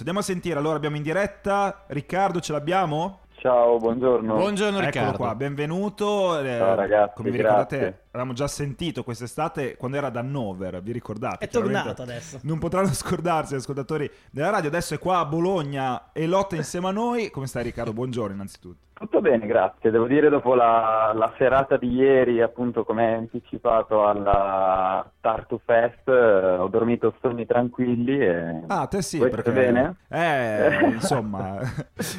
Andiamo a sentire, allora abbiamo in diretta Riccardo, ce l'abbiamo? Ciao, buongiorno. Buongiorno Eccolo Riccardo. qua, benvenuto. Eh, Ciao, ragazzi, come vi grazie. ricordate, avevamo già sentito quest'estate quando era ad Hannover, vi ricordate? È tornato Chiaramente adesso. Non potranno scordarsi gli ascoltatori della radio, adesso è qua a Bologna e lotta insieme a noi. Come stai Riccardo? Buongiorno innanzitutto. Tutto bene, grazie. Devo dire, dopo la, la serata di ieri, appunto, come anticipato alla Tartu Fest, eh, ho dormito sonni tranquilli e... Ah, te sì, Voi perché... bene? Eh, insomma...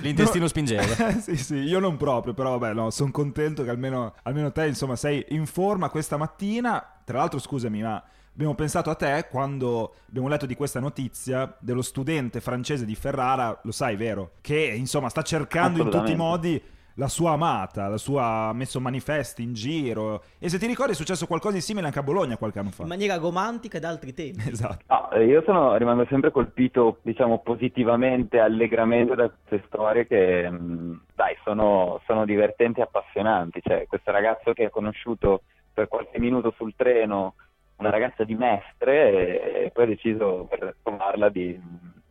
L'intestino spingeva. sì, sì, io non proprio, però vabbè, no, sono contento che almeno, almeno te, insomma, sei in forma questa mattina. Tra l'altro, scusami, ma abbiamo pensato a te quando abbiamo letto di questa notizia dello studente francese di Ferrara, lo sai, vero? Che, insomma, sta cercando in tutti i modi la sua amata, la sua ha messo manifesti in giro. E se ti ricordi è successo qualcosa di simile anche a Bologna qualche anno fa. In maniera romantica ed altri tempi. Esatto. No, eh, io sono, rimango sempre colpito, diciamo, positivamente, allegramente da queste storie che, mh, dai, sono, sono divertenti e appassionanti. Cioè, questo ragazzo che ha conosciuto per qualche minuto sul treno una ragazza di Mestre e poi ha deciso per trovarla di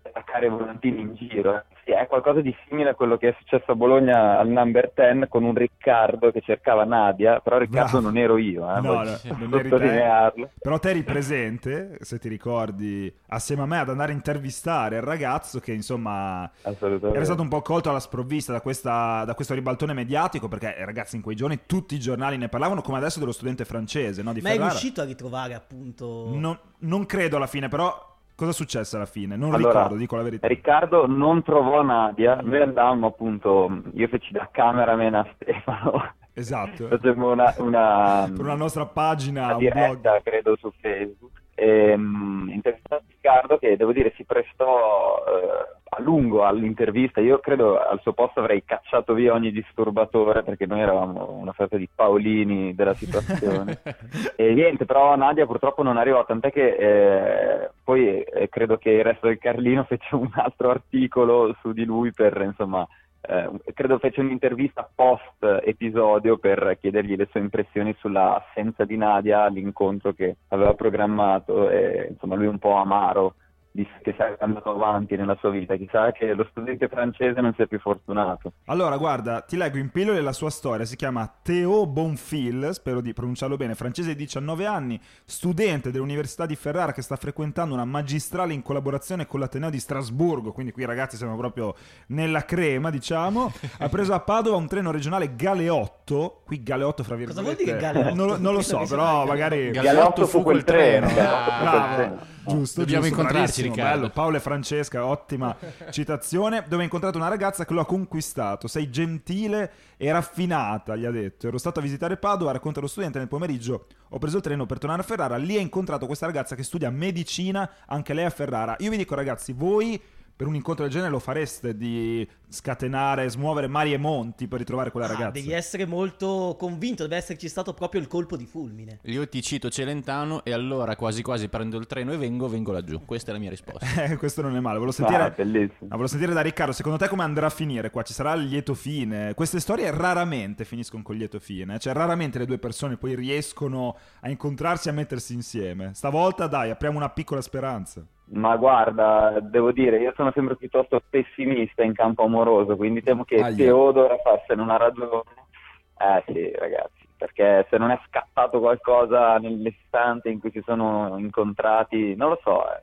attaccare i volantini in giro. Sì, è qualcosa di simile a quello che è successo a Bologna al number 10 con un Riccardo che cercava Nadia, però Riccardo Bravo. non ero io, eh, No, no, non eri te. sottolinearlo. Però te eri presente, se ti ricordi, assieme a me ad andare a intervistare il ragazzo che insomma era stato un po' colto alla sprovvista da, questa- da questo ribaltone mediatico perché eh, ragazzi in quei giorni tutti i giornali ne parlavano come adesso dello studente francese, no? Di Ma è Ferrara. riuscito a ritrovare appunto... Non, non credo alla fine, però cosa è successo alla fine? Non Allora, ricordo, dico la verità. Riccardo non trovò Nadia, noi andammo appunto, io feci da cameraman a Stefano, Esatto. facemmo una, una, Per una nostra pagina, una un blog. diretta credo su Facebook e um, intervistato Riccardo che devo dire si prestò eh, lungo all'intervista, io credo al suo posto avrei cacciato via ogni disturbatore perché noi eravamo una sorta di Paolini della situazione. E niente, però Nadia purtroppo non arrivò, tant'è che eh, poi eh, credo che il resto del Carlino fece un altro articolo su di lui per, insomma, eh, credo fece un'intervista post episodio per chiedergli le sue impressioni sulla assenza di Nadia all'incontro che aveva programmato e insomma lui un po' amaro che sarebbe andato avanti nella sua vita, chissà che lo studente francese non sia più fortunato. Allora, guarda, ti leggo in pillole la sua storia. Si chiama Théo Bonfil, spero di pronunciarlo bene, francese di 19 anni, studente dell'Università di Ferrara che sta frequentando una magistrale in collaborazione con l'Ateneo di Strasburgo. Quindi qui ragazzi siamo proprio nella crema, diciamo. Ha preso a Padova un treno regionale Galeotto. Qui Galeotto, fra Cosa virgolette. vuol dire Galeotto? Non, lo- non lo so, Treno però magari... Galeotto fu quel treno. Ah, Galeotto fu quel Bravo, treno. giusto, Dobbiamo giusto, incontrarci, bravissimo, bello. Paolo e Francesca, ottima citazione. Dove ha incontrato una ragazza che lo ha conquistato. Sei gentile e raffinata, gli ha detto. Ero stato a visitare Padova, racconta lo studente nel pomeriggio. Ho preso il treno per tornare a Ferrara. Lì ha incontrato questa ragazza che studia medicina, anche lei a Ferrara. Io vi dico, ragazzi, voi. Per un incontro del genere lo fareste di scatenare, smuovere mari e monti per ritrovare quella Ah, ragazza? devi essere molto convinto, deve esserci stato proprio il colpo di fulmine. Io ti cito Celentano e allora quasi quasi prendo il treno e vengo, vengo laggiù. Questa è la mia risposta. Eh, questo non è male. Volevo sentire, Ah, bellissimo. Ah, volevo sentire da Riccardo, secondo te come andrà a finire qua? Ci sarà il lieto fine? Queste storie raramente finiscono con lieto fine, cioè raramente le due persone poi riescono a incontrarsi e a mettersi insieme. Stavolta dai, apriamo una piccola speranza. Ma guarda, devo dire, io sono sempre piuttosto pessimista in campo amoroso, quindi temo che Aia. Teo dovrà farsene una ragione. Eh sì, ragazzi, perché se non è scattato qualcosa nell'istante in cui si sono incontrati, non lo so, eh,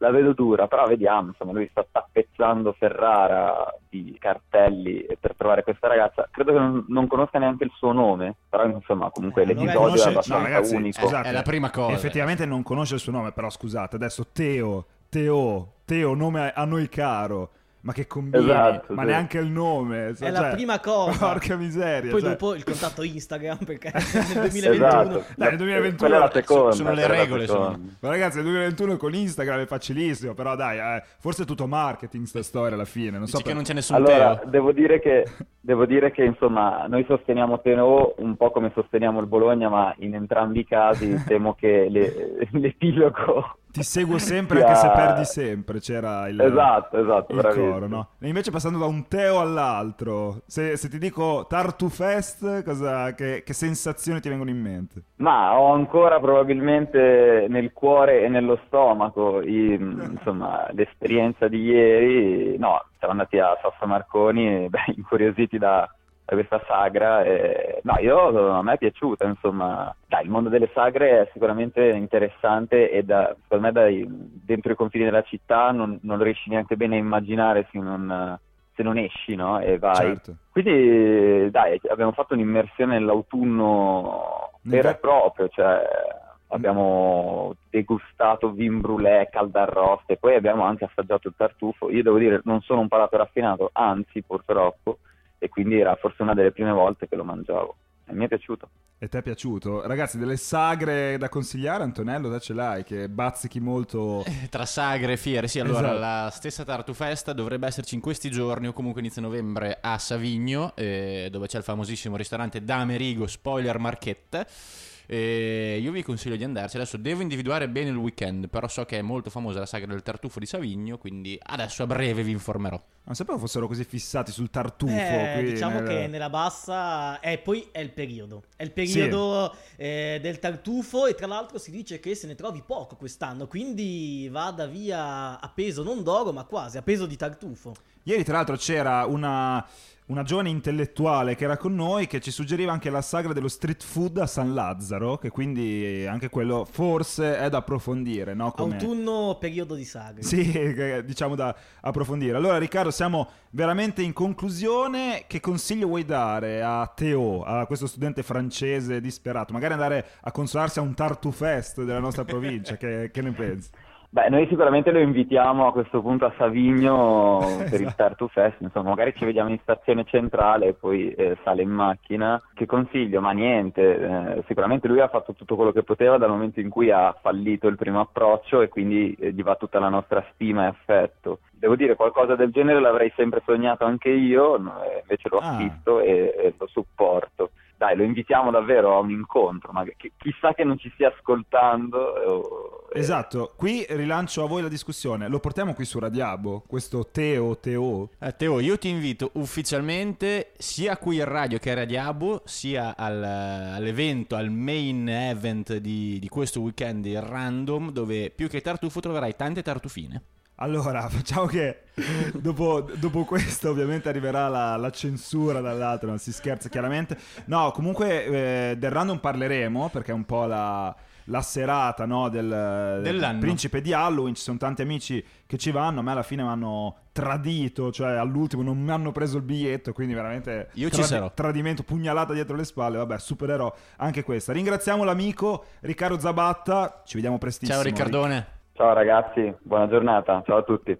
la vedo dura, però vediamo, insomma, lui sta tappezzando Ferrara di cartelli per trovare questa ragazza. Credo che non, non conosca neanche il suo nome, però insomma, comunque Eh, l'episodio conosce- è abbastanza no, ragazzi, unico. scusate, È la prima cosa. Effettivamente non conosce il suo nome, però scusate, adesso Teo, Teo, Teo, nome a noi caro. Ma che combini, Esatto, ma sì. neanche il nome. È la prima cosa. Porca miseria. Poi cioè. dopo il contatto Instagram perché nel 2021 Esatto. Dai, nel 2021 Quella è la seconda. sono le regole, sono. Ma ragazzi, nel 2021 con Instagram è facilissimo, però dai, eh, forse è tutto marketing sta storia alla fine, non so che per- non c'è nessun Allora, Teo. devo dire che, devo dire che insomma, noi sosteniamo Teo un po' come sosteniamo il Bologna, ma in entrambi i casi temo che le- l'epilogo Ti seguo sempre anche se perdi sempre, c'era il, Esatto, esatto, il coro, no? E invece passando da un Teo all'altro, se, se ti dico Tartu Fest, cosa, che, che sensazioni ti vengono in mente? Ma ho ancora probabilmente nel cuore e nello stomaco i- insomma, l'esperienza di ieri. No, siamo andati a Sassa Marconi, beh, incuriositi da questa sagra. E... No, io, a me è piaciuta, insomma. Dai, il mondo delle sagre è sicuramente interessante e da, secondo me dai, dentro i confini della città non, non riesci neanche bene a immaginare se non, se non esci, no? E vai. Certo. Quindi, dai, abbiamo fatto un'immersione nell'autunno vero e proprio, cioè abbiamo degustato vin brûlé, caldarroste, poi abbiamo anche assaggiato il tartufo. Io devo dire, non sono un palato raffinato, anzi, purtroppo, e quindi era forse una delle prime volte che lo mangiavo. E mi è piaciuto. E ti è piaciuto? Ragazzi, delle sagre da consigliare, Antonello, te ce l'hai, che bazzichi molto... Eh, Tra sagre e fiere, sì, allora Esatto. la stessa Tartu Fest dovrebbe esserci in questi giorni o comunque inizio novembre a Savigno, eh, dove c'è il famosissimo ristorante D'Amerigo Spoiler Marchette. E io vi consiglio di andarci. Adesso devo individuare bene il weekend, però so che è molto famosa la sagra del tartufo di Savigno, quindi adesso a breve vi informerò. Non sapevo fossero così fissati sul tartufo. Eh, diciamo nel- che nella bassa e poi è il periodo è il periodo eh, del tartufo e tra l'altro si dice che se ne trovi poco quest'anno quindi vada via a peso non d'oro ma quasi a peso di tartufo Ieri, tra l'altro, c'era una, una giovane intellettuale che era con noi che ci suggeriva anche la sagra dello street food a San Lazzaro, che quindi anche quello forse è da approfondire, no? Come- autunno periodo di sagre Sì, diciamo da approfondire. Allora, Riccardo, siamo veramente in conclusione. Che consiglio vuoi dare a Teo, a questo studente francese disperato? Magari andare a consolarsi a un Tartu Fest della nostra provincia, che, che ne pensi? Beh, noi sicuramente lo invitiamo a questo punto a Savigno per il Esatto. Tartu Fest, insomma, magari ci vediamo in stazione centrale e poi eh, sale in macchina. Che consiglio? Ma niente, eh, sicuramente lui ha fatto tutto quello che poteva dal momento in cui ha fallito il primo approccio e quindi eh, gli va tutta la nostra stima e affetto. Devo dire, qualcosa del genere l'avrei sempre sognato anche io, no, e invece l'ho Ah. e, e lo supporto. Dai, lo invitiamo davvero a un incontro, ma chi- chissà che non ci stia ascoltando. eh, o- Esatto, qui rilancio a voi la discussione. Lo portiamo qui su Radiabo, questo Teo, Teo. Eh, Teo, io ti invito ufficialmente sia qui in radio che a Radiabo, sia al- all'evento, al main event di, di questo weekend il random, dove più che tartufo troverai tante tartufine. Allora, facciamo che dopo, dopo questo ovviamente arriverà la, la censura dall'altro, non si scherza chiaramente. No, comunque eh, del random parleremo perché è un po' la, la serata no, del, del principe di Halloween, ci sono tanti amici che ci vanno, a me alla fine mi hanno tradito, cioè all'ultimo non mi hanno preso il biglietto, quindi veramente Io ci sarò. tradimento, pugnalata dietro le spalle, vabbè, supererò anche questa. Ringraziamo l'amico Riccardo Zabatta, ci vediamo prestissimo. Ciao Riccardone. Ciao ragazzi, buona giornata, ciao a tutti.